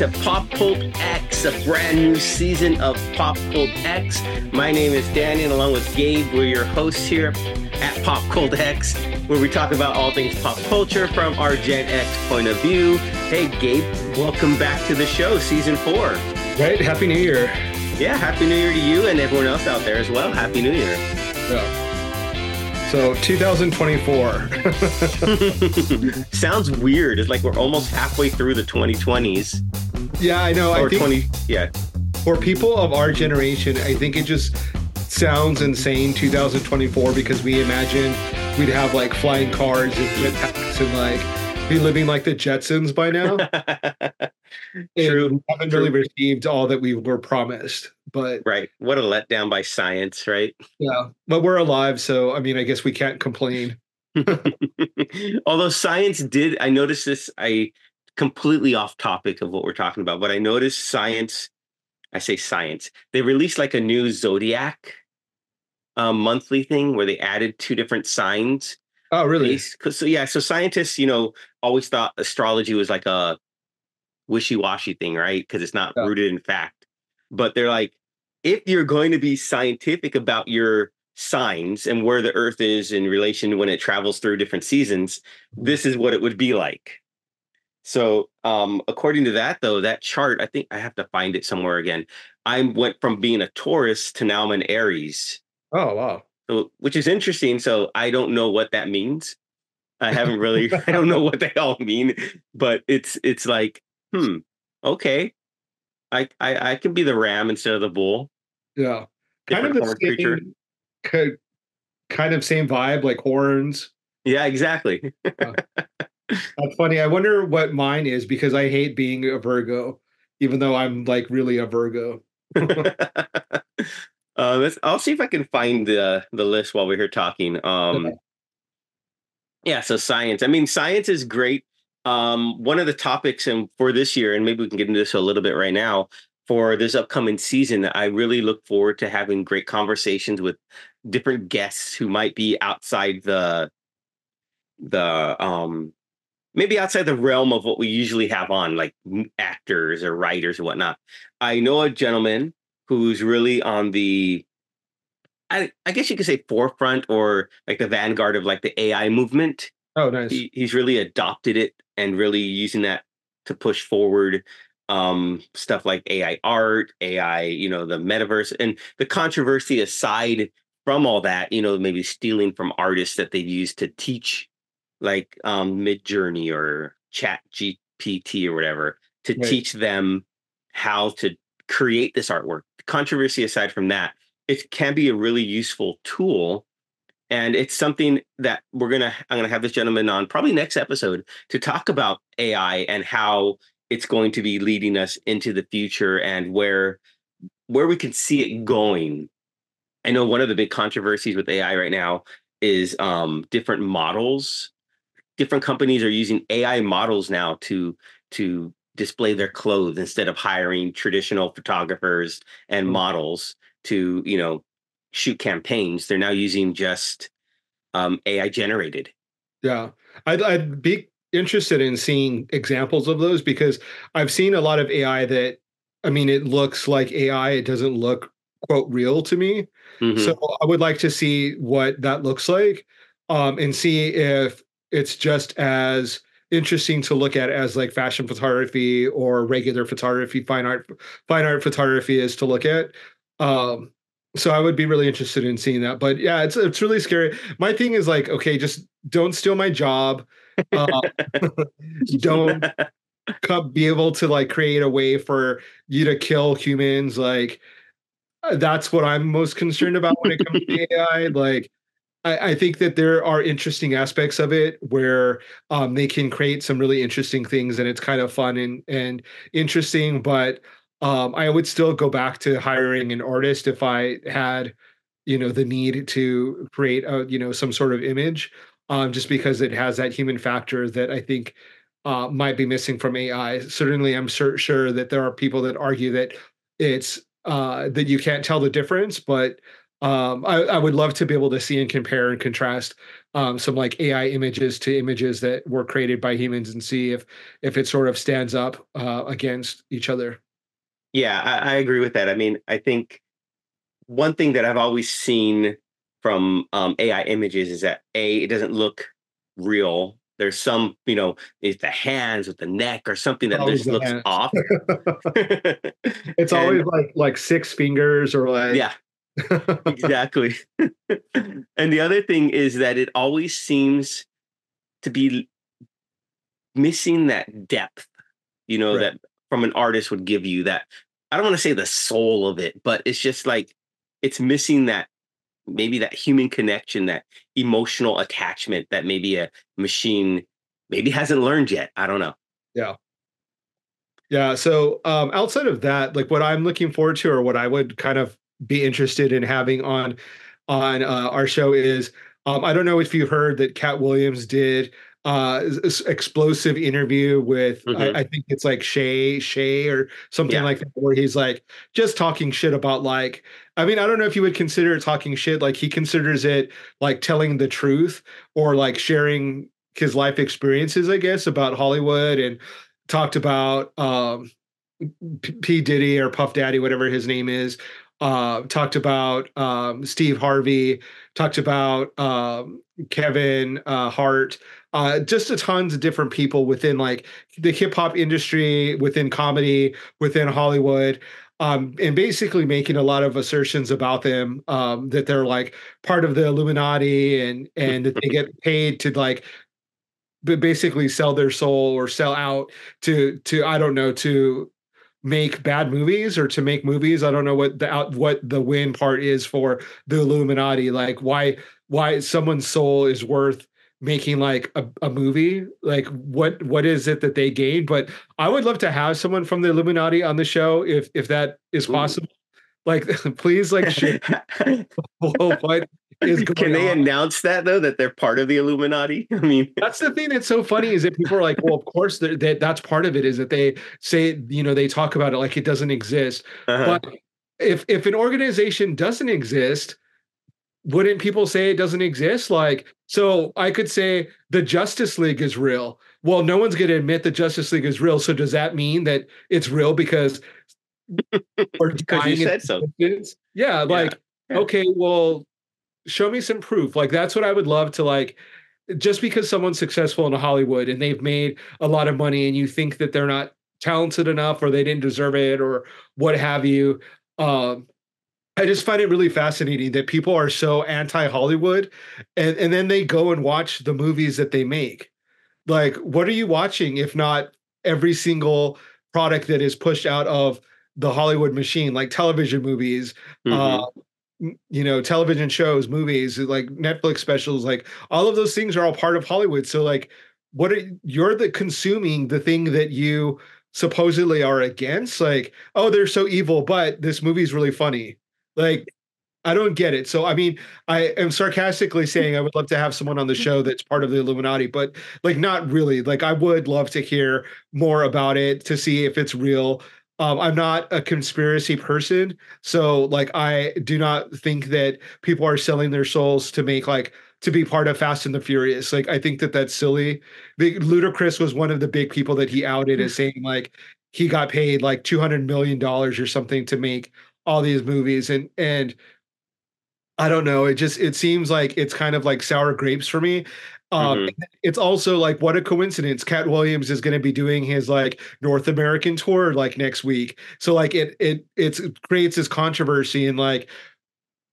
to Pop Cult X, a brand new season of Pop Cult X. My name is Danny, and along with Gabe, we're your hosts here at Pop Cult X, where we talk about all things pop culture from our Gen X point of view. Hey, Gabe, welcome back to the show, season four. Right? Happy New Year. Yeah, Happy New Year to you and everyone else out there as well. Happy New Year. Yeah. So 2024. Sounds weird. It's like we're almost halfway through the 2020s. Yeah, I know. Or I think 20, yeah. for people of our generation, I think it just sounds insane 2024 because we imagine we'd have like flying cars and jetpacks and like be living like the Jetsons by now. True. And we haven't really received all that we were promised. But right. What a letdown by science, right? yeah, but we're alive. So, I mean, I guess we can't complain. Although science did, I noticed this, I completely off topic of what we're talking about, but I noticed science, I say science, they released like a new zodiac um, monthly thing where they added two different signs. Oh, really? So yeah, so scientists, you know, always thought astrology was like a wishy-washy thing, right? Because it's not Yeah. rooted in fact. But they're like, if you're going to be scientific about your signs and where the Earth is in relation to when it travels through different seasons, this is what it would be like. So, um, according to that, though, that chart, I think I have to find it somewhere again. I went from being a Taurus to now I'm an Aries. Oh, wow. So, which is interesting. So I don't know what that means. I haven't really. I don't know what they all mean, but it's it's like, hmm, okay, I I, I can be the ram instead of the bull. Yeah. Kind Different of the of creature. same, kind of same vibe, like horns. Yeah, exactly. That's funny. I wonder what mine is because I hate being a Virgo, even though I'm like really a Virgo. uh, I'll see if I can find the the list while we're here talking. Um, Okay. yeah, so science. I mean, science is great. Um, one of the topics, and for this year, and maybe we can get into this a little bit right now. For this upcoming season, I really look forward to having great conversations with different guests who might be outside the the um maybe outside the realm of what we usually have on, like actors or writers or whatnot. I know a gentleman who's really on the I, I guess you could say forefront or like the vanguard of like the AI movement. Oh, nice. He, he's really adopted it and really using that to push forward um stuff like AI art, AI, you know, the metaverse and the controversy aside from all that, you know, maybe stealing from artists that they've used to teach like um Midjourney or chat gpt or whatever to Right. teach them how to create this artwork controversy aside from that it can be a really useful tool and it's something that we're gonna i'm gonna have this gentleman on probably next episode to talk about ai and how it's going to be leading us into the future and where where we can see it going i know one of the big controversies with ai right now is um different models different companies are using ai models now to to display their clothes instead of hiring traditional photographers and Mm. models to you know shoot campaigns they're now using just um ai generated Yeah. I'd, I'd be interested in seeing examples of those because I've seen a lot of AI that, I mean, it looks like AI. It doesn't look, quote, real to me. Mhm. So I would like to see what that looks like um, and see if it's just as interesting to look at as like fashion photography or regular photography, fine art, fine art photography is to look at. Um, so I would be really interested in seeing that. But yeah, it's it's really scary. My thing is like, okay, just don't steal my job. Uh, don't be able to like create a way for you to kill humans like uh, that's what i'm most concerned about when it comes to ai like I, I think that there are interesting aspects of it where um, they can create some really interesting things and it's kind of fun and and interesting but um, i would still go back to hiring an artist if i had you know the need to create a you know some sort of image um, just because it has that human factor that i think uh, might be missing from AI. Certainly, I'm sur- sure that there are people that argue that it's uh, that you can't tell the difference, but um, I, I, would love to be able to see and compare and contrast um, some like AI images to images that were created by humans and see if if it sort of stands up uh, against each other. Yeah, I, I, agree with that. I mean, I think one thing that I've always seen from um, AI images is that a it doesn't look real. There's some, you know, it's the hands with the neck or something that just looks hands. off. it's and, always like like six fingers or like yeah exactly. and the other thing is that it always seems to be missing that depth, you know, right. that from an artist would give you that. I don't want to say the soul of it, but it's just like it's missing that maybe that human connection, that emotional attachment that maybe a machine maybe hasn't learned yet. I don't know. Yeah. Yeah. So um, outside of that, like what I'm looking forward to, or what I would kind of be interested in having on on uh, our show is um, I don't know if you've heard that Katt Williams did uh explosive interview with mm-hmm. I, I, think it's like Shay Shay or something yeah. like that where he's like just talking shit about like I mean I don't know if you would consider talking shit like he considers it like telling the truth or like sharing his life experiences I guess about Hollywood and talked about um P Diddy or Puff Daddy whatever his name is uh, talked about um, Steve Harvey, talked about um, Kevin uh, Hart, uh, just a tons of different people within like the hip hop industry, within comedy, within Hollywood. Um, and basically making a lot of assertions about them um, that they're like part of the Illuminati and and that they get paid to like basically sell their soul or sell out to to I don't know to make bad movies or to make movies. I don't know what the out what the win part is for the Illuminati. Like why why someone's soul is worth making like a, a movie like what what is it that they gain but i would love to have someone from the illuminati on the show if if that is possible Ooh. like please like share what is Can they on. announce that though that they're part of the Illuminati? I mean, that's the thing that's so funny is that people are like, well, of course that that's part of it is that they say you know they talk about it like it doesn't exist. Uh-huh. But if if an organization doesn't exist, wouldn't people say it doesn't exist? Like, so I could say the Justice League is real. Well, no one's going to admit the Justice League is real. So does that mean that it's real because or because you said so? Yeah, like yeah. okay, well, show me some proof. Like that's what I would love to like just because someone's successful in Hollywood and they've made a lot of money and you think that they're not talented enough or they didn't deserve it or what have you. Um, I just find it really fascinating that people are so anti Hollywood and, and then they go and watch the movies that they make. Like, what are you watching if not every single product that is pushed out of the Hollywood machine, like television movies, mm-hmm. uh, you know television shows movies like netflix specials like all of those things are all part of hollywood. So like what are you're the consuming the thing that you supposedly are against like oh they're so evil but this movie's really funny. Like i don't get it. So i mean i am sarcastically saying i would love to have someone on the show that's part of the illuminati but like not really. Like i would love to hear more about it to see if it's real um, I'm not a conspiracy person, so like I do not think that people are selling their souls to make like to be part of Fast and the Furious. Like I think that that's silly. The, Ludacris was one of the big people that he outed as saying like he got paid like 200 million dollars or something to make all these movies and and I don't know. It just it seems like it's kind of like sour grapes for me. Um, mm-hmm. It's also like what a coincidence. Katt Williams is going to be doing his like North American tour like next week. So like it it it's, it creates this controversy and like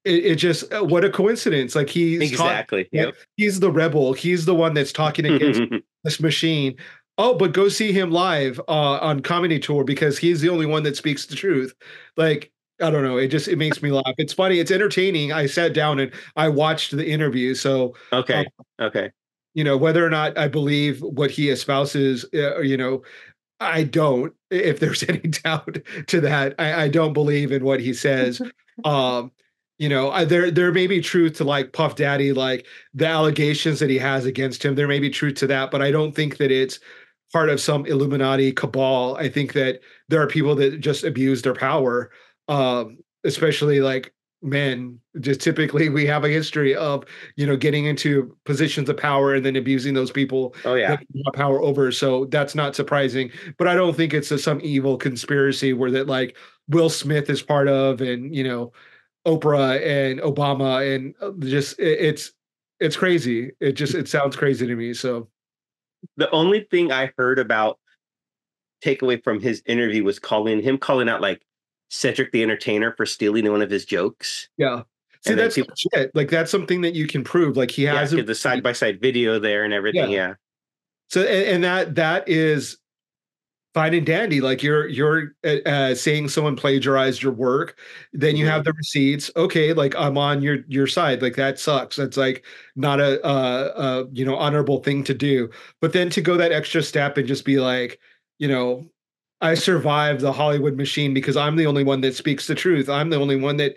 it, it, just uh, what a coincidence. Like he's exactly talk, yep. he's the rebel. He's the one that's talking against this machine. Oh, but go see him live uh, on comedy tour because he's the only one that speaks the truth. Like I don't know. It just it makes me laugh. It's funny. It's entertaining. I sat down and I watched the interview. So okay, um, okay you know whether or not i believe what he espouses uh, you know i don't if there's any doubt to that. I, I don't believe in what he says. Um you know I, there there may be truth to like puff daddy like the allegations that he has against him. There may be truth to that but i don't think that it's part of some illuminati cabal. I think that there are people that just abuse their power um especially like men just typically we have a history of you know getting into positions of power and then abusing those people oh yeah. power over. So that's not surprising but i don't think it's a, some evil conspiracy where that like will smith is part of and you know oprah and obama and uh, just it, it's it's crazy. It just it sounds crazy to me so. The only thing i heard about takeaway from his interview was calling him calling out like Cedric the Entertainer for stealing one of his jokes. Yeah. See, and that's people, shit. Like that's something that you can prove. Like he has yeah, the side by side video there and everything. Yeah. yeah. So and, and, that that is fine and dandy. Like you're you're uh, uh, saying someone plagiarized your work, then you mm-hmm. have the receipts. Okay, like I'm on your your side. Like that sucks. That's like not a, a, a you know honorable thing to do. But then to go that extra step and just be like, you know, I survived the Hollywood machine because I'm the only one that speaks the truth. I'm the only one that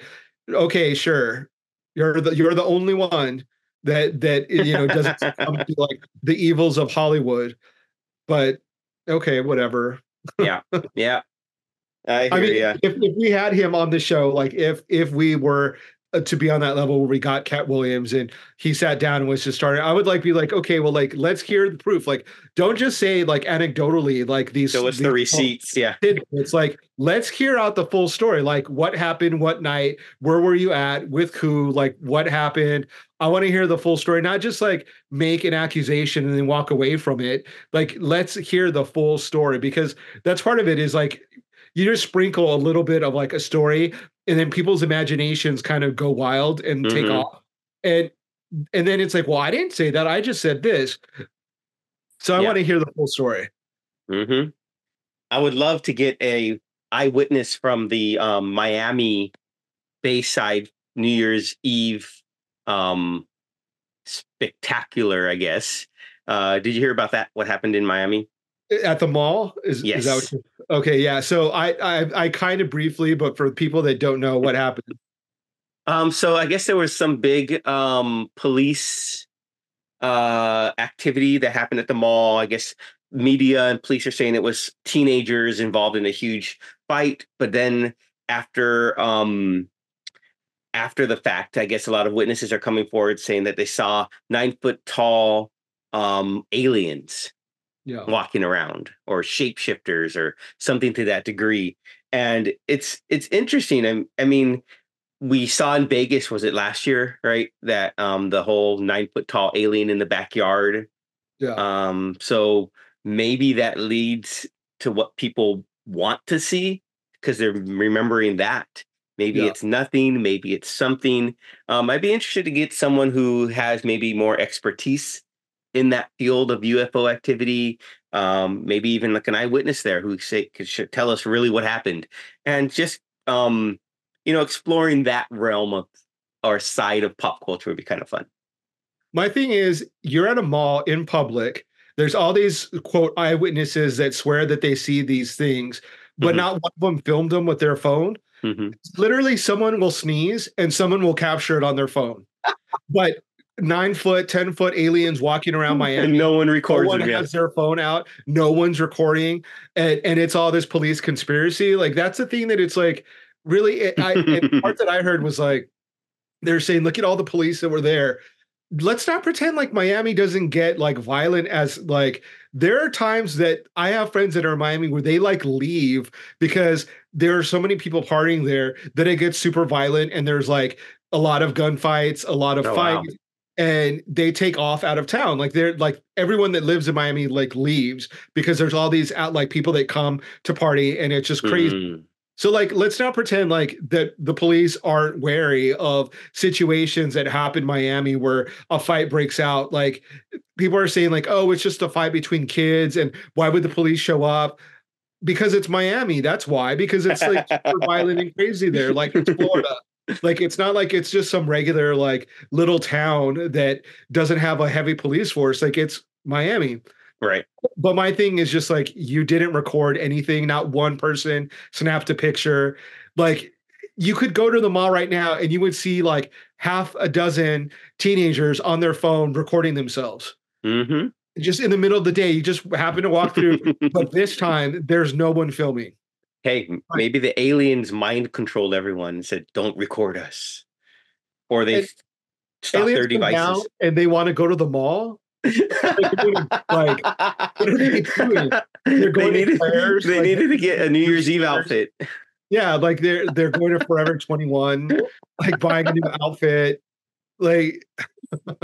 okay, sure. You're the you're the only one that that you know doesn't come to like the evils of Hollywood. But okay, whatever. yeah. Yeah. I, I mean, if, if we had him on the show, like if if we were Uh, to be on that level where we got Katt Williams and he sat down and was just starting. I would like be like, okay, well, like let's hear the proof. Like, don't just say like anecdotally, like these. Us these the receipts. Yeah, it's like let's hear out the full story. Like, what happened? What night? Where were you at? With who? Like, what happened? I want to hear the full story, not just like make an accusation and then walk away from it. Like, let's hear the full story because that's part of it. Is like you just sprinkle a little bit of like a story and then people's imaginations kind of go wild and mm-hmm. take off and and then it's like well i didn't say that i just said this so i yeah. want to hear the full story mm-hmm. i would love to get a eyewitness from the um, miami bayside new year's eve um, spectacular i guess uh, did you hear about that what happened in miami at the mall? Is, yes. is that what you, okay yeah so I, I i kind of briefly but for people that don't know what happened. Um so i guess there was some big um police uh activity that happened at the mall. I guess media and police are saying it was teenagers involved in a huge fight but then after um after the fact i guess a lot of witnesses are coming forward saying that they saw nine foot tall um aliens yeah. walking around or shapeshifters or something to that degree. And it's it's interesting I, I mean we saw in vegas was it last year right that um the whole nine foot tall alien in the backyard? Yeah. Um so maybe that leads to what people want to see because they're remembering that. Maybe yeah. it's nothing maybe it's something. Um i'd be interested to get someone who has maybe more expertise in that field of UFO activity, um, maybe even like an eyewitness there who say could tell us really what happened, and just um, you know exploring that realm of or side of pop culture would be kind of fun. My thing is, you're at a mall in public. There's all these quote eyewitnesses that swear that they see these things, but mm-hmm. not one of them filmed them with their phone. Mm-hmm. Literally, someone will sneeze and someone will capture it on their phone. but nine foot, ten foot aliens walking around Miami. And no one records. No one has their phone out. No one's recording, and and it's all this police conspiracy. Like that's the thing that it's like really. It, I, the part that I heard was like they're saying, look at all the police that were there. Let's not pretend like Miami doesn't get like violent as like there are times that I have friends that are in Miami where they like leave because there are so many people partying there that it gets super violent and there's like a lot of gunfights, a lot of oh, fights. Wow and they take off out of town. Like they're like everyone that lives in Miami like leaves because there's all these out like people that come to party and it's just crazy. Mm. So like let's not pretend like that the police aren't wary of situations that happen in Miami where a fight breaks out. Like people are saying like, oh, it's just a fight between kids and why would the police show up? Because it's Miami. That's why. Because it's like violent and crazy there, like it's Florida like it's not like it's just some regular like little town that doesn't have a heavy police force like it's miami. Right. But my thing is just like you didn't record anything not one person snapped a picture. Like you could go to the mall right now and you would see like half a dozen teenagers on their phone recording themselves. Mm-hmm. just in the middle of the day you just happen to walk through but this time there's no one filming hey, maybe the aliens mind controlled everyone and said, "Don't record us," or they stop their devices and they want to go to the mall. like, what are they doing? They're going they needed, to they like, needed to get a New Year's Eve outfit. Yeah, like they're they're going to Forever 21, like buying a new outfit. Like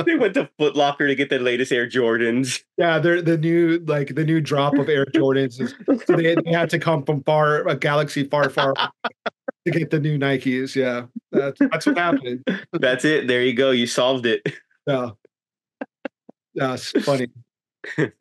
they went to Foot Locker to get the latest Air Jordans. Yeah, they're the new like the new drop of Air Jordans. Is, so they, they had to come from far a galaxy far, far to get the new Nikes. Yeah, that's that's what happened. That's it. There you go. You solved it. Yeah, that's funny.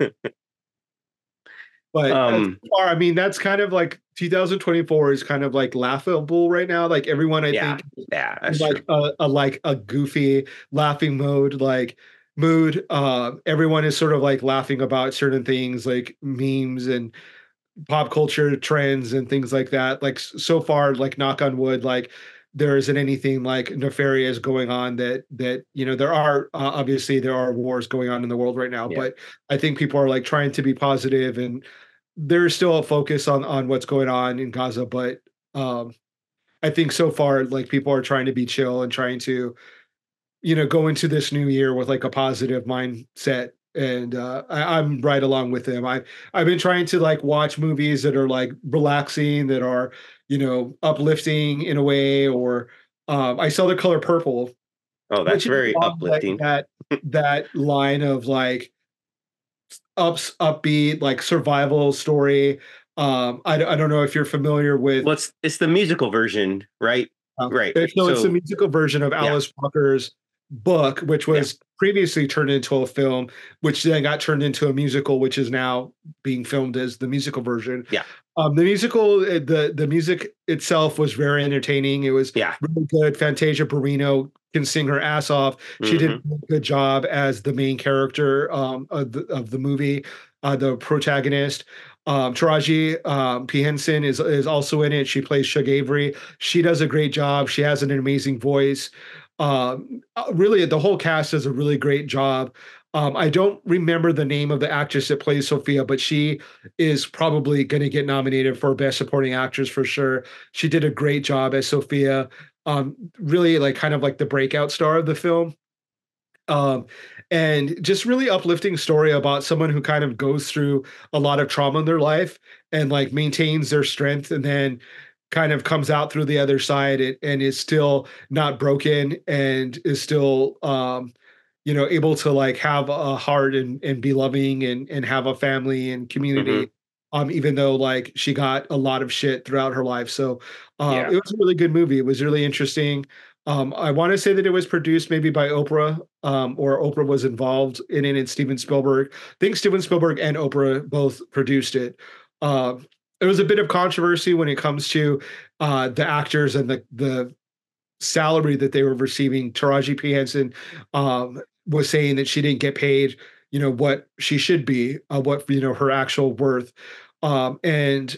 But um, far, I mean, that's kind of like 2024 is kind of like laughable right now. Like everyone, I yeah, think, yeah, like a, a, like a goofy laughing mode, like mood. Uh, everyone is sort of like laughing about certain things, like memes and pop culture trends and things like that. Like so far, like knock on wood, like there isn't anything like nefarious going on that that you know there are uh, obviously there are wars going on in the world right now yeah. but i think people are like trying to be positive and there's still a focus on on what's going on in Gaza, but um, I think so far like people are trying to be chill and trying to, you know, go into this new year with like a positive mindset. And uh, I, I'm right along with them. I I've been trying to like watch movies that are like relaxing, that are you know uplifting in a way. Or um, I saw the color purple. Oh, that's very uplifting. Like that that line of like ups upbeat like survival story. Um, I, I don't know if you're familiar with. Well, it's, it's the musical version, right? Um, right. So, so it's the musical version of Alice yeah. Walker's book, which was. Previously turned into a film, which then got turned into a musical, which is now being filmed as the musical version. Yeah. Um, the musical, eh, the the music itself was very entertaining. It was yeah. really good. Fantasia Barrino can sing her ass off. She mm-hmm. did a good job as the main character um, of, the, of the movie, uh, the protagonist. Um, Taraji um, P. Henson is is also in it. She plays Shug Avery. She does a great job. She has an amazing voice. Um, uh, really, the whole cast does a really great job. Um, I don't remember the name of the actress that plays Sophia, but she is probably going to get nominated for Best Supporting Actress for sure. She did a great job as Sophia um, really like kind of like the breakout star of the film. Um, and just really uplifting story about someone who kind of goes through a lot of trauma in their life and like maintains their strength and then kind of comes out through the other side and, and is still not broken and is still um, you know able to like have a heart and, and be loving and, and have a family and community mm-hmm um, even though like she got a lot of shit throughout her life. So uh, yeah. it was a really good movie. It was really interesting. Um, I want to say that it was produced maybe by Oprah, um, or Oprah was involved in it, and Steven Spielberg. I think Steven Spielberg and Oprah both produced it. Uh, there was a bit of controversy when it comes to uh, the actors and the the salary that they were receiving. Taraji P Henson um, was saying that she didn't get paid, you know, what she should be, uh, what you know her actual worth. Um, and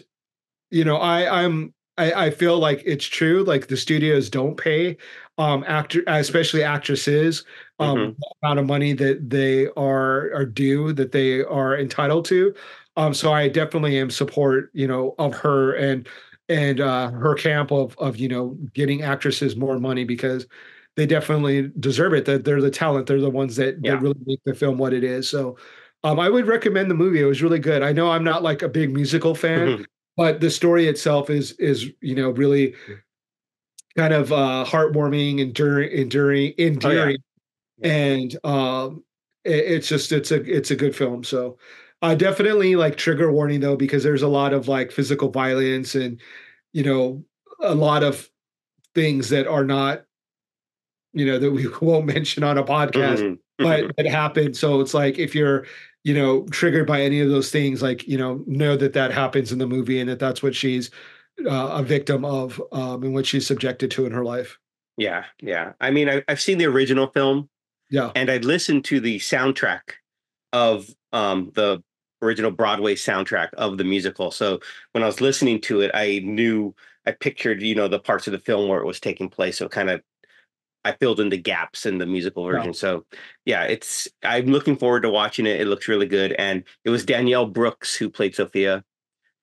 you know, I I'm I, I feel like it's true. Like the studios don't pay um actor, especially actresses, um mm-hmm. the amount of money that they are are due that they are entitled to. Um, so I definitely am support, you know, of her and and uh her camp of of you know getting actresses more money because they definitely deserve it. That they're the talent, they're the ones that, yeah. that really make the film what it is. So um, I would recommend the movie. It was really good. I know I'm not like a big musical fan, mm-hmm. but the story itself is is you know really kind of uh, heartwarming, enduring, enduring, endearing, oh, yeah. and um, it, it's just it's a it's a good film. So uh, definitely like trigger warning though because there's a lot of like physical violence and you know a lot of things that are not you know that we won't mention on a podcast mm-hmm. but it happened so it's like if you're you know, triggered by any of those things, like, you know, know that that happens in the movie and that that's what she's uh, a victim of um, and what she's subjected to in her life. Yeah. Yeah. I mean, I, I've seen the original film. Yeah. And I'd listened to the soundtrack of um, the original Broadway soundtrack of the musical. So when I was listening to it, I knew, I pictured, you know, the parts of the film where it was taking place. So kind of I filled in the gaps in the musical version. So yeah, it's I'm looking forward to watching it. It looks really good. And it was Danielle Brooks who played Sophia.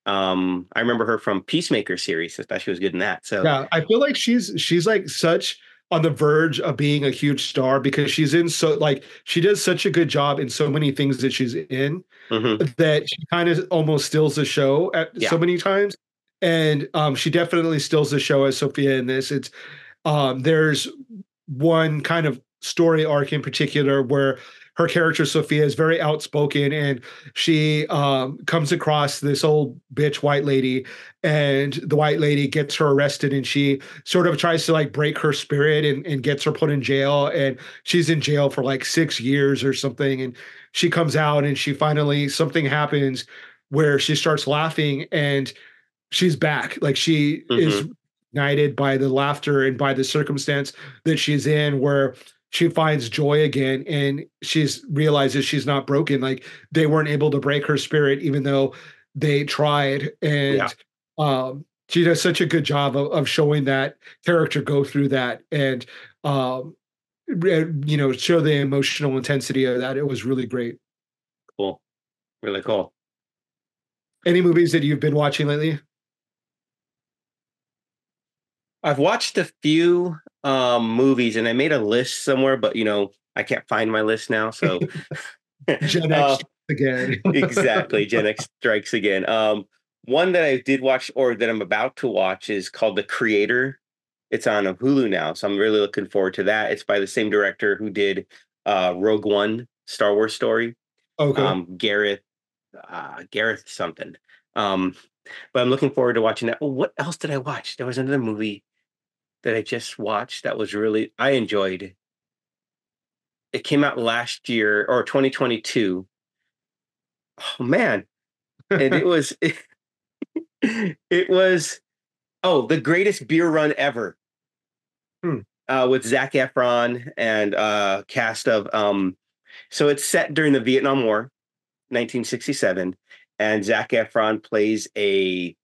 Um, I remember her from Peacemaker series. I thought she was good in that. So yeah, I feel like she's she's like such on the verge of being a huge star because she's in so like she does such a good job in so many things that she's in mm-hmm. that she kind of almost steals the show at yeah. so many times and um, she definitely steals the show as sophia in this it's um, there's one kind of story arc in particular where her character Sophia is very outspoken and she um, comes across this old bitch white lady and the white lady gets her arrested and she sort of tries to like break her spirit and, and gets her put in jail and she's in jail for like six years or something and she comes out and she finally something happens where she starts laughing and she's back like she mm-hmm. is ignited by the laughter and by the circumstance that she's in where she finds joy again and she's realizes she's not broken like they weren't able to break her spirit even though they tried and yeah. um she does such a good job of, of showing that character go through that and um you know show the emotional intensity of that. It was really great. Cool. Really cool. Any movies that you've been watching lately? I've watched a few um, movies, and I made a list somewhere, but you know, I can't find my list now. So Gen X uh, again. exactly, Gen X strikes again. Um, one that I did watch, or that I'm about to watch, is called The Creator. It's on Hulu now, so I'm really looking forward to that. It's by the same director who did uh, Rogue One, Star Wars story. Okay. Um, Gareth, uh, Gareth something. Um, but I'm looking forward to watching that. Oh, what else did I watch? There was another movie that I just watched that was really I enjoyed. It came out last year or 2022. Oh man. And it was it, it was oh, the greatest beer run ever. Hmm. Uh, with Zac Efron and uh cast of um so it's set during the Vietnam War, 1967, and Zac Efron plays a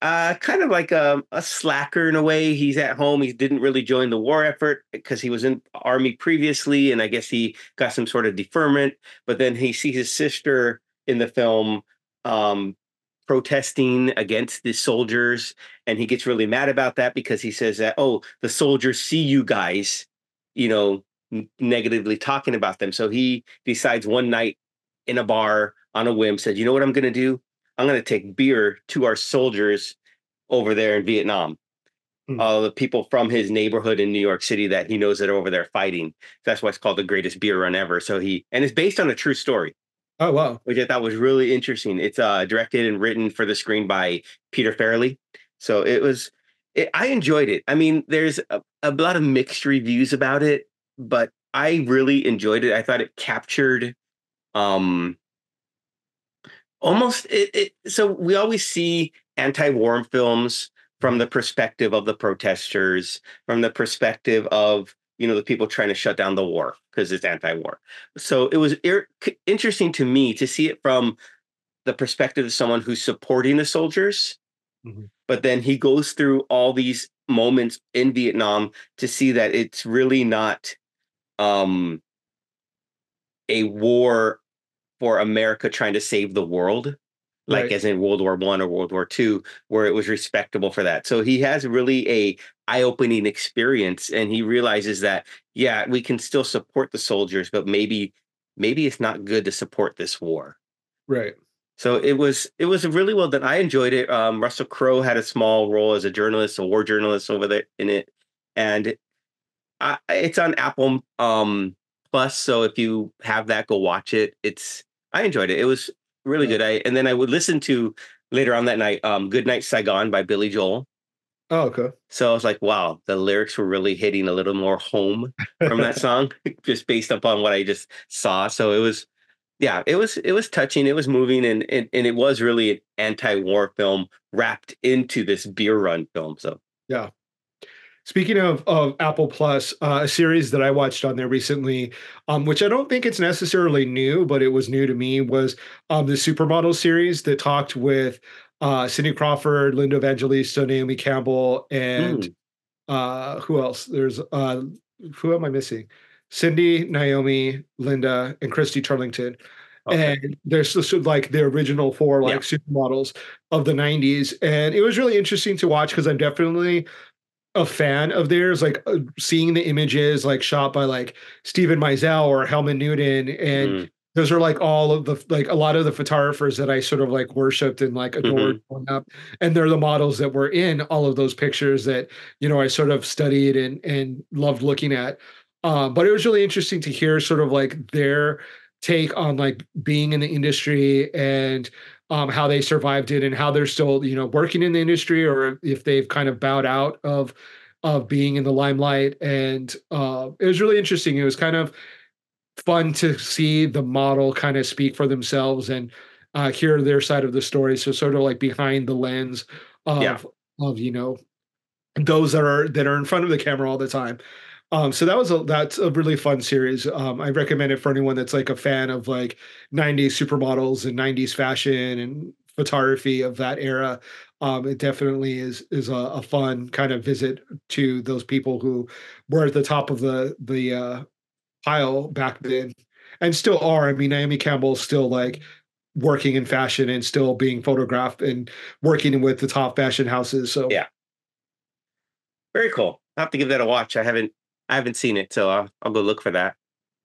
uh, kind of like a, a, slacker in a way. He's at home. He didn't really join the war effort because he was in army previously, and I guess he got some sort of deferment. But then he sees his sister in the film um, protesting against the soldiers, and he gets really mad about that because he says that oh, the soldiers see you guys, you know, n- negatively talking about them. So he decides one night in a bar on a whim, said, you know what I'm going to do? I'm going to take beer to our soldiers over there in Vietnam. Mm. All the people from his neighborhood in New York City that he knows that are over there fighting. That's why it's called the greatest beer run ever. So he and it's based on a true story. Oh wow! Which I thought was really interesting. It's uh, directed and written for the screen by Peter Farrelly. So it was. It, I enjoyed it. I mean, there's a, a lot of mixed reviews about it, but I really enjoyed it. I thought it captured um almost it, it, so we always see anti-war films from the perspective of the protesters from the perspective of you know the people trying to shut down the war because it's anti-war so it was ir- interesting to me to see it from the perspective of someone who's supporting the soldiers mm-hmm. but then he goes through all these moments in vietnam to see that it's really not um a war for America trying to save the world, like right. as in World War One or World War Two, where it was respectable for that. So he has really a eye-opening experience, and he realizes that yeah, we can still support the soldiers, but maybe maybe it's not good to support this war. Right. So it was it was really well done. I enjoyed it. Um, Russell Crowe had a small role as a journalist, a war journalist over there in it, and I, it's on Apple um, Plus. So if you have that, go watch it. It's I enjoyed it. It was really good. I and then I would listen to later on that night, um, "Good Night Saigon" by Billy Joel. Oh, okay. So I was like, wow, the lyrics were really hitting a little more home from that song, just based upon what I just saw. So it was, yeah, it was it was touching, it was moving, and and, and it was really an anti-war film wrapped into this beer run film. So yeah, Speaking of, of Apple Plus, uh, a series that I watched on there recently, um, which I don't think it's necessarily new, but it was new to me, was um, the Supermodel series that talked with uh, Cindy Crawford, Linda Evangelista, Naomi Campbell, and mm. uh, who else? There's uh, who am I missing? Cindy, Naomi, Linda, and Christy Turlington. Okay. And there's sort of like the original four like yeah. supermodels of the 90s. And it was really interesting to watch because I'm definitely a fan of theirs, like uh, seeing the images like shot by like Steven Meisel or Helmut Newton and mm those are like all of the like a lot of the photographers that I sort of like worshipped and like adored mm-hmm. growing up, and they're the models that were in all of those pictures that you know I sort of studied and and loved looking at. Um, but it was really interesting to hear sort of like their take on like being in the industry and um, how they survived it and how they're still you know working in the industry or if they've kind of bowed out of of being in the limelight and uh, it was really interesting it was kind of fun to see the model kind of speak for themselves and uh, hear their side of the story. So sort of like behind the lens of yeah. of you know those that are that are in front of the camera all the time. Um, so that was a that's a really fun series. Um, I recommend it for anyone that's like a fan of like 90s supermodels and 90s fashion and photography of that era. Um, it definitely is is a, a, fun kind of visit to those people who were at the top of the the uh, pile back then and still are. I mean, Naomi Campbell is still like working in fashion and still being photographed and working with the top fashion houses. So yeah, very cool. I have to give that a watch. I haven't I haven't seen it, so I'll, I'll go look for that.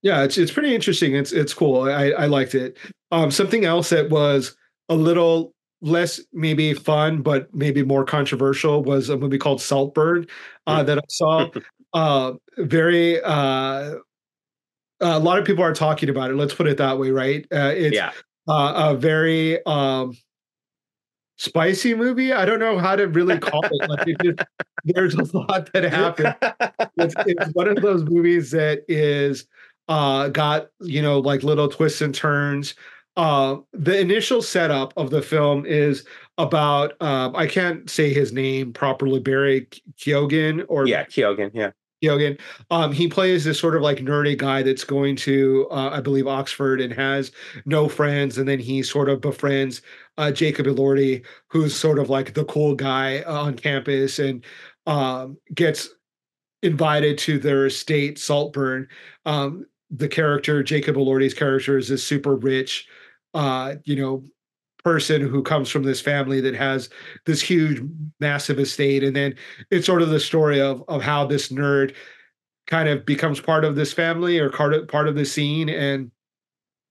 Yeah, it's it's pretty interesting. It's it's cool. I I liked it. Um, something else that was a little less maybe fun, but maybe more controversial was a movie called Saltburn uh, mm. that I saw. uh, very uh, a lot of people are talking about it. Let's put it that way, right? Uh, it's yeah. uh, a very um, spicy movie. I don't know how to really call it. Like it just, there's a lot that happened. It's, it's, one of those movies that is uh, got you know like little twists and turns. Uh, the initial setup of the film is about um, I can't say his name properly, Barry Keoghan or yeah, Keoghan, yeah. Keoghan. Um, he plays this sort of like nerdy guy that's going to, uh, I believe, Oxford and has no friends, and then he sort of befriends uh, Jacob Elordi, who's sort of like the cool guy on campus, and um, gets invited to their estate, Saltburn. Um, the character Jacob Elordi's character is this super rich, uh, you know, person who comes from this family that has this huge massive estate. And then it's sort of the story of of how this nerd kind of becomes part of this family or part of part of the scene and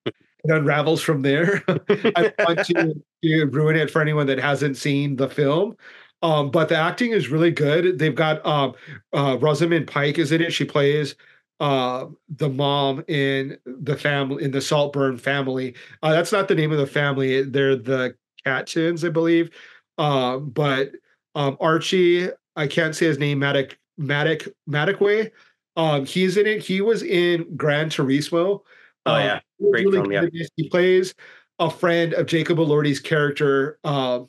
it unravels from there. I want to, to ruin it for anyone that hasn't seen the film. Um, but the acting is really good. They've got um, uh, rosamund pike is in it. She plays uh, the mom in the family in the Saltburn family. Uh, that's not the name of the family. They're the Catchins, I believe. Uh, but um, Archie, I can't say his name. Matic Matic Madekwe. Um, he's in it. He was in Gran Turismo. Oh yeah, um, great really film, yeah. He plays a friend of Jacob Elordi's character, um,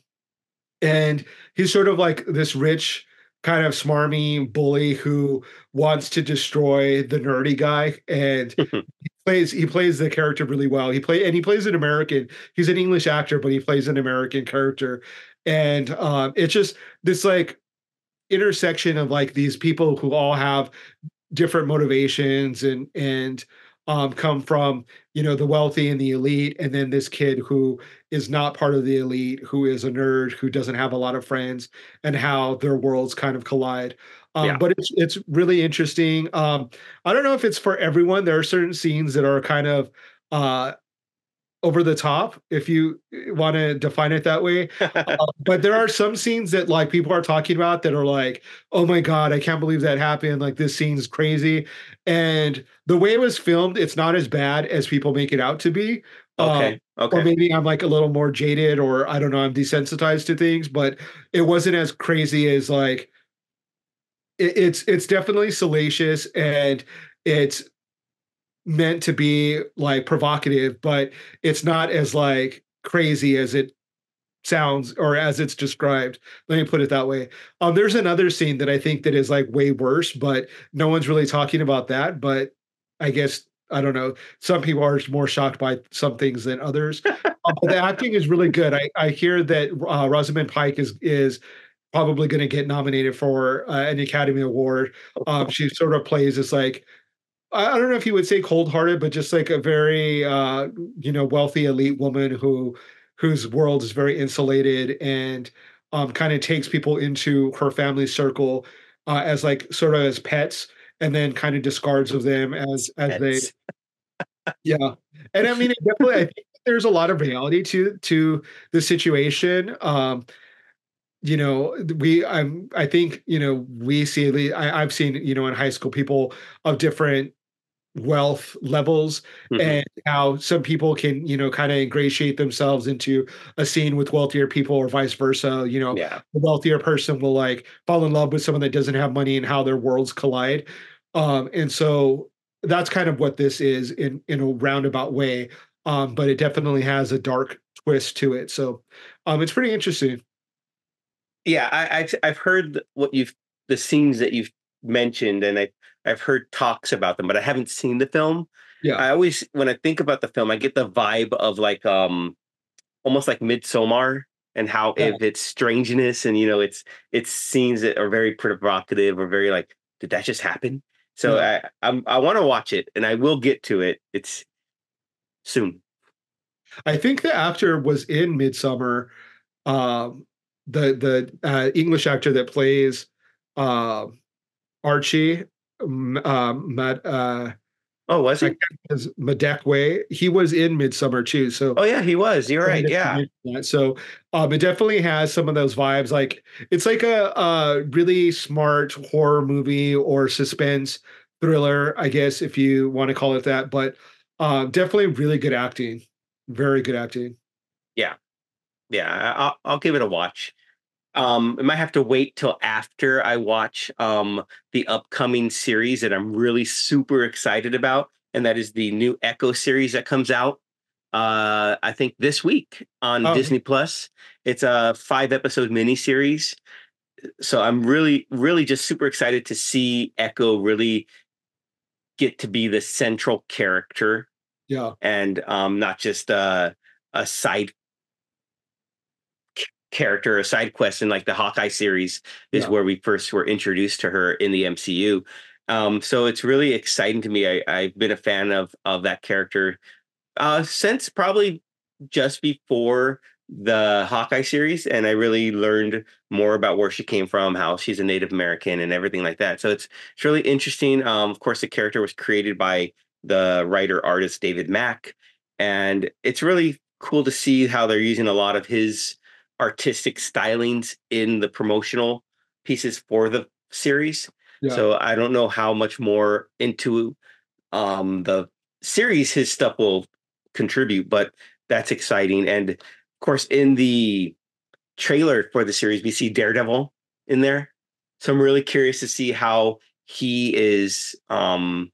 and he's sort of like this rich kind of smarmy bully who wants to destroy the nerdy guy and he plays he plays the character really well. He play and he plays an american he's an english actor but he plays an american character. And um, it's just this like intersection of like these people who all have different motivations and and um, come from you know the wealthy and the elite and then this kid who is not part of the elite who is a nerd who doesn't have a lot of friends and how their worlds kind of collide. Um, yeah. but it's it's really interesting. Um, i don't know if it's for everyone. There are certain scenes that are kind of uh, over the top if you want to define it that way. Uh, but there are some scenes that like people are talking about that are like oh my god i can't believe that happened. Like this scene's crazy. And the way it was filmed it's not as bad as people make it out to be. Okay um, okay or maybe i'm like a little more jaded or i don't know i'm desensitized to things but it wasn't as crazy as like it, it's it's definitely salacious and it's meant to be like provocative, but it's not as like crazy as it sounds or as it's described. Let me put it that way. Um, there's another scene that I think that is like way worse, but no one's really talking about that. But I guess I don't know. Some people are more shocked by some things than others. um, but the acting is really good. I, I hear that uh, Rosamund Pike is is probably going to get nominated for uh, an Academy Award. Um, she sort of plays as like I don't know if you would say cold-hearted, but just like a very uh, you know wealthy elite woman who whose world is very insulated and um, kind of takes people into her family circle uh, as like sort of as pets, and then kind of discards of them as as pets. they. yeah, and I mean, definitely, I think there's a lot of reality to to the situation. Um, you know we i'm i think you know we see I, i've seen you know in high school people of different wealth levels mm-hmm. and how some people can you know kind of ingratiate themselves into a scene with wealthier people or vice versa you know yeah. the wealthier person will like fall in love with someone that doesn't have money and how their worlds collide um and so that's kind of what this is in in a roundabout way um but it definitely has a dark twist to it so um it's pretty interesting yeah i i've, I've heard what you've the scenes that you've mentioned and i I've heard talks about them, but I haven't seen the film. Yeah. I always when I think about the film, I get the vibe of like um almost like Midsommar and how yeah. if it's strangeness and you know it's it's scenes that are very provocative or very like, did that just happen? So yeah. I I'm, I want to watch it and I will get to it. It's soon. I think the actor was in Midsommar. Um, the the uh, English actor that plays uh, Archie um, Matt, uh, oh, was he? Madekwe. He was in Midsommar too. So, oh yeah, he was. You're right. Yeah. So, um, it definitely has some of those vibes. Like it's like a, a really smart horror movie or suspense thriller, I guess, if you want to call it that. But uh, definitely really good acting. Very good acting. Yeah, yeah. I'll, I'll give it a watch. Um, I might have to wait till after I watch um, the upcoming series that I'm really super excited about, and that is the new Echo series that comes out. Uh, I think this week on oh. Disney Plus. It's a five episode miniseries. So I'm really, really just super excited to see Echo really get to be the central character. Yeah. And um, not just a, a side character, a side quest in like the Hawkeye series is yeah. where we first were introduced to her in the MCU. Um, so it's really exciting to me. I, I've been a fan of of that character uh, since probably just before the Hawkeye series, and I really learned more about where she came from, how she's a Native American, and everything like that. So it's it's really interesting. Um, of course, the character was created by the writer artist David Mack, and it's really cool to see how they're using a lot of his artistic stylings in the promotional pieces for the series. Yeah. So I don't know how much more into um, the series his stuff will contribute, but that's exciting. And of course, in the trailer for the series, we see Daredevil in there. So I'm really curious to see how he is um,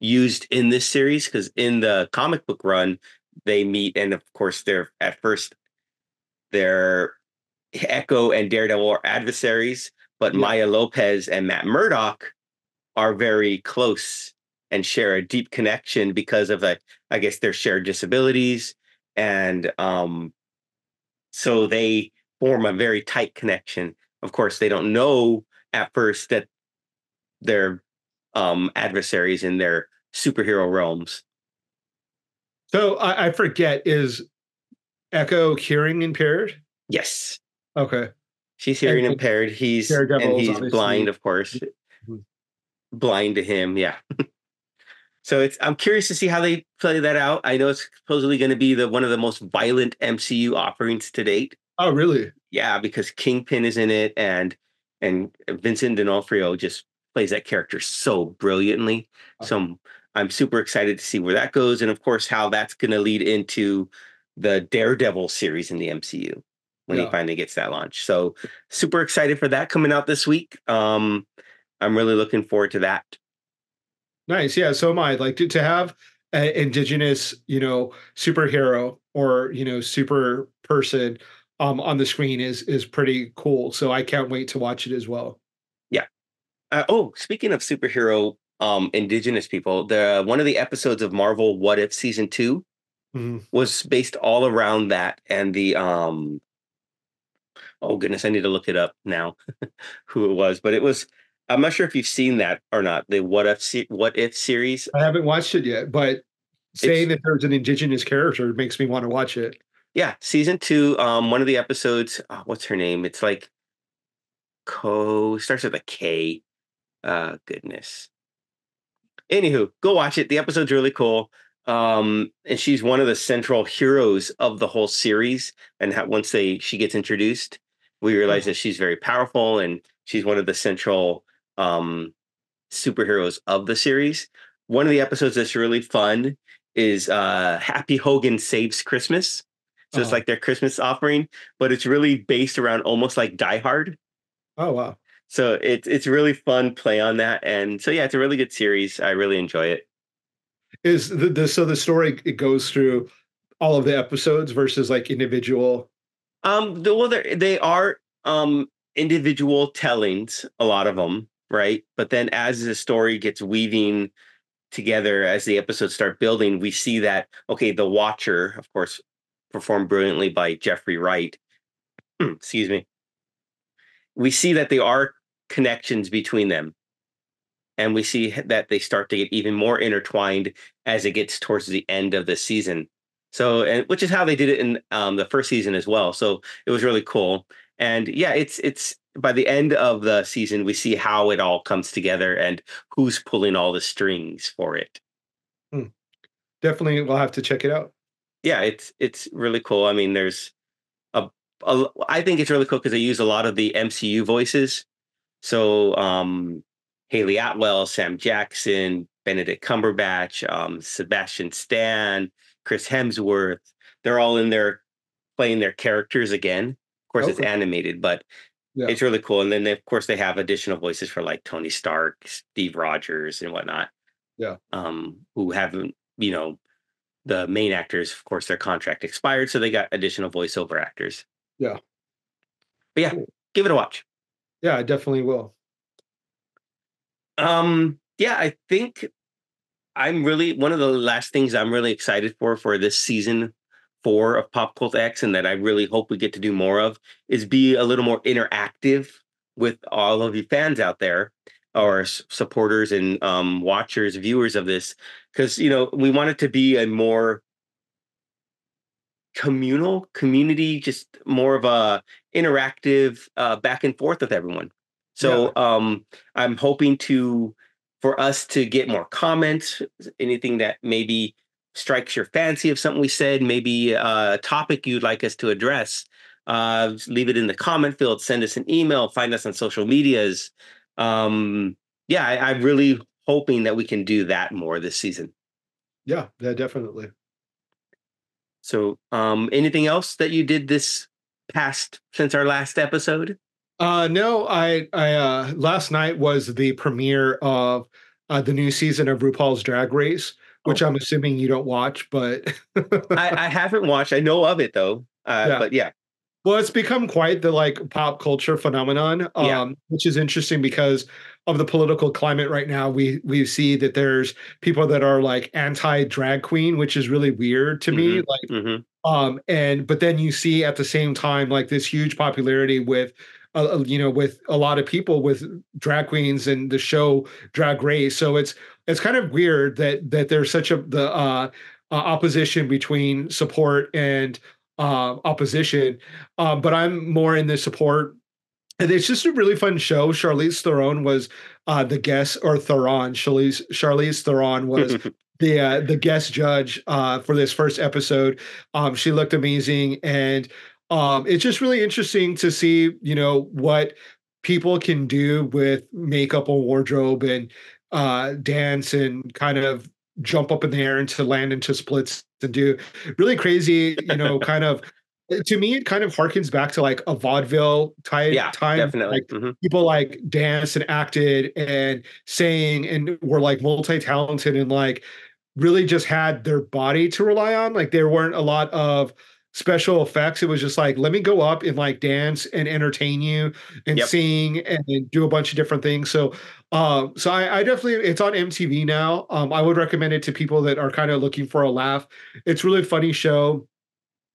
used in this series because in the comic book run, they meet, and of course, they're at first their Echo and Daredevil are adversaries, but yeah. Maya Lopez and Matt Murdock are very close and share a deep connection because of like I guess their shared disabilities and um so they form a very tight connection. Of course, they don't know at first that they're um adversaries in their superhero realms. So I, I forget is Echo hearing impaired? Yes. Okay. She's hearing and, impaired. He's and he's blind, of course. Mm-hmm. Blind to him, yeah. so it's I'm curious to see how they play that out. I know it's supposedly going to be the one of the most violent MCU offerings to date. Oh, really? Yeah, because Kingpin is in it, and and Vincent D'Onofrio just plays that character so brilliantly. So I'm, I'm super excited to see where that goes, and of course how that's going to lead into the Daredevil series in the MCU when yeah. he finally gets that launch. So super excited for that coming out this week. Um, I'm really looking forward to that. Nice, yeah. So am I. Like to, to have an indigenous, you know, superhero or you know, super person um, on the screen is is pretty cool. So I can't wait to watch it as well. Yeah. Uh, oh, speaking of superhero um indigenous people, the one of the episodes of Marvel What If season 2 mm-hmm. was based all around that and the um oh goodness i need to look it up now who it was but it was I'm not sure if you've seen that or not. The What If se- What If series. I haven't watched it yet, but saying that there's an indigenous character makes me want to watch it. Yeah, season two. Um, one of the episodes. Oh, what's her name? It's like Co. Starts with a K. Uh, goodness. Anywho, go watch it. The episode's really cool. Um, and she's one of the central heroes of the whole series. And how, once they she gets introduced, we realize that she's very powerful and she's one of the central um superheroes of the series. One of the episodes that's really fun is uh Happy Hogan Saves Christmas. So it's Uh-huh. like their Christmas offering, but it's really based around almost like Die Hard. Oh wow. So it's it's really fun play on that. And so yeah, it's a really good series. I really enjoy it. Is the, the so the story it goes through all of the episodes versus like individual Um, the, well, they are um individual tellings, a lot of them, right? But then as the story gets weaving together, as the episodes start building, we see that okay, the Watcher, of course, performed brilliantly by Jeffrey Wright. Excuse me. We see that there are connections between them. And we see that they start to get even more intertwined as it gets towards the end of the season. So, and which is how they did it in um, the first season as well. So it was really cool. And yeah, it's it's by the end of the season, we see how it all comes together and who's pulling all the strings for it. definitely we'll have to check it out. Yeah, it's it's really cool. I mean, there's a, a I think it's really cool because they use a lot of the MCU voices. So um Hayley Atwell, Sam Jackson, Benedict Cumberbatch, um, Sebastian Stan, Chris Hemsworth, they're all in there playing their characters again. Of course, it's animated, but Yeah. it's really cool. And then, of course, they have additional voices for like Tony Stark, Steve Rogers, and whatnot. Yeah. Um, who haven't, you know, the main actors, of course, their contract expired, so they got additional voiceover actors. Yeah. But yeah, Cool. give it a watch. Yeah, I definitely will. Um, yeah, I think I'm really one of the last things I'm really excited for for this season four of PopCultX, and that I really hope we get to do more of is be a little more interactive with all of you fans out there, s- supporters and um, watchers, viewers of this, because you know we want it to be a more communal community, just more of a interactive uh, back and forth with everyone. So um, I'm hoping to for us to get more comments, anything that maybe strikes your fancy of something we said, maybe a topic you'd like us to address. Uh, leave it in the comment field. Send us an email. Find us on social medias. Um, yeah, I, I'm really hoping that we can do that more this season. Yeah, yeah, definitely. So, um, anything else that you did this past since our last episode? Uh no, I I uh last night was the premiere of uh the new season of RuPaul's Drag Race, which Oh. I'm assuming you don't watch, but I, I haven't watched. I know of it though. Uh, Yeah. But yeah, Well, it's become quite the like pop culture phenomenon, um, Yeah. which is interesting because of the political climate right now. We we see that there's people that are like anti drag queen, which is really weird to me. Like, Mhm. um, and but then you see at the same time like this huge popularity with. Uh, you know, with a lot of people with drag queens and the show Drag Race, so it's it's kind of weird that that there's such a the uh, uh, opposition between support and uh, opposition um, but I'm more in the support. And it's just a really fun show. Charlize Theron was uh, the guest, or Theron. Charlize Charlize Theron was the uh, the guest judge uh, for this first episode. Um, she looked amazing, and um, it's just really interesting to see, you know, what people can do with makeup and wardrobe and uh, dance and kind of jump up in the air and to land into splits and do really crazy, you know, kind of. To me, it kind of harkens back to like a vaudeville type yeah, time, definitely. like Mhm. people like danced and acted and sang and were like multi-talented and like really just had their body to rely on like there weren't a lot of special effects it was just like let me go up and like dance and entertain you and Yep. sing and do a bunch of different things so um so I, I definitely it's on mtv now um i would recommend it to people that are kind of looking for a laugh it's a really funny show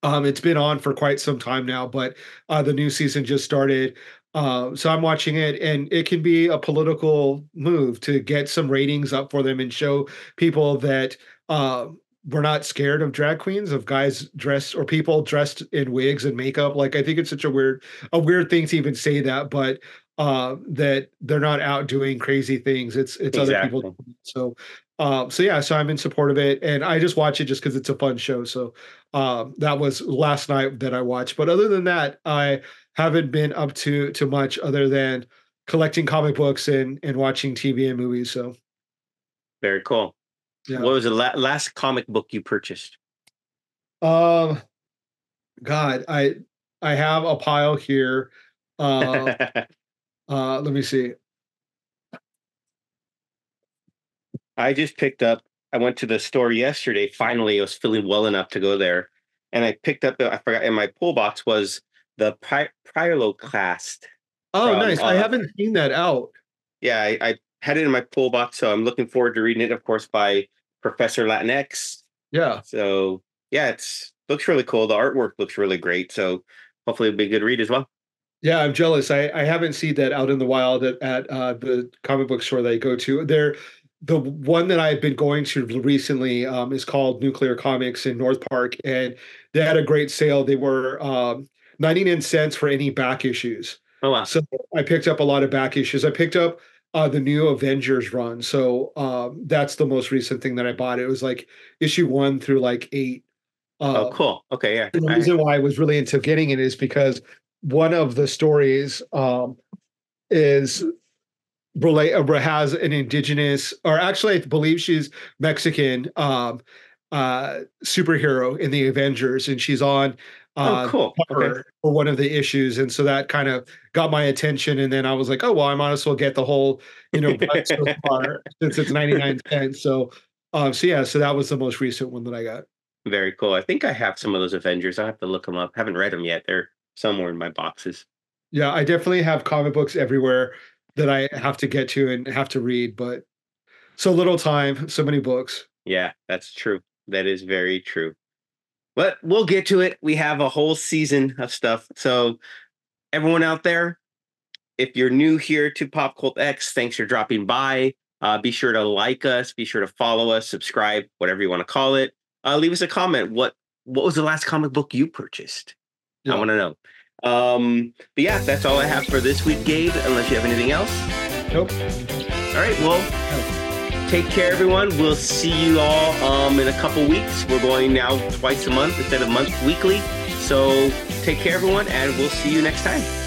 um, it's been on for quite some time now, but uh, the new season just started. Uh, so I'm watching it, and it can be a political move to get some ratings up for them and show people that uh, we're not scared of drag queens, of guys dressed or people dressed in wigs and makeup. Like I think it's such a weird, a weird thing to even say that, but uh, that they're not out doing crazy things. It's it's exactly. other people. So um, so yeah, so I'm in support of it, and I just watch it just because it's a fun show. So um, that was last night that I watched. But other than that, I haven't been up to to much other than collecting comic books and and watching TV and movies. So very cool. Yeah. What was the la- last comic book you purchased? Um, God, I I have a pile here. Uh, uh, let me see. I just picked up. I went to the store yesterday. Finally, I was feeling well enough to go there, and I picked up. I forgot in my pull box was the Pri- Pyroclast. Oh, from, nice! Uh, I haven't seen that out. Yeah, I, I, had it in my pull box, so I'm looking forward to reading it. Of course, by Professor Latinx. Yeah. So yeah, it's looks really cool. The artwork looks really great. So hopefully, it'll be a good read as well. Yeah, I'm jealous. I, I haven't seen that out in the wild at, at uh, the comic book store that I go to. There, the one that I've been going to recently um, is called Nuclear Comics in North Park, and they had a great sale. They were um, 99 cents for any back issues. Oh wow! So I picked up a lot of back issues. I picked up uh, the new Avengers run, so um, that's the most recent thing that I bought. It was like issue one through like eight. Uh, oh, cool. Okay, yeah. The reason why I was really into getting it is because one of the stories um, is relate uh, has an indigenous or actually i believe she's mexican um uh superhero in the avengers and she's on uh, oh, cool. okay. for one of the issues and so that kind of got my attention and then i was like oh well i might as well get the whole you know so far, since it's 99 cents so um so yeah so that was the most recent one that i got very cool i think i have some of those avengers i have to look them up haven't read them yet they're somewhere in my boxes yeah i definitely have comic books everywhere that I have to get to and have to read, but so little time, so many books. Yeah, that's true. That is very true. But we'll get to it. We have a whole season of stuff. So, everyone out there, if you're new here to PopCultX, thanks for dropping by. Uh, be sure to like us. Be sure to follow us, subscribe, whatever you want to call it. Uh, leave us a comment. What What was the last comic book you purchased? Yeah. I want to know. Um, but yeah, that's all I have for this week, Gabe, unless you have anything else. Nope. All right, well, take care, everyone. We'll see you all um, in a couple weeks. We're going now twice a month instead of month weekly. So take care, everyone, and we'll see you next time.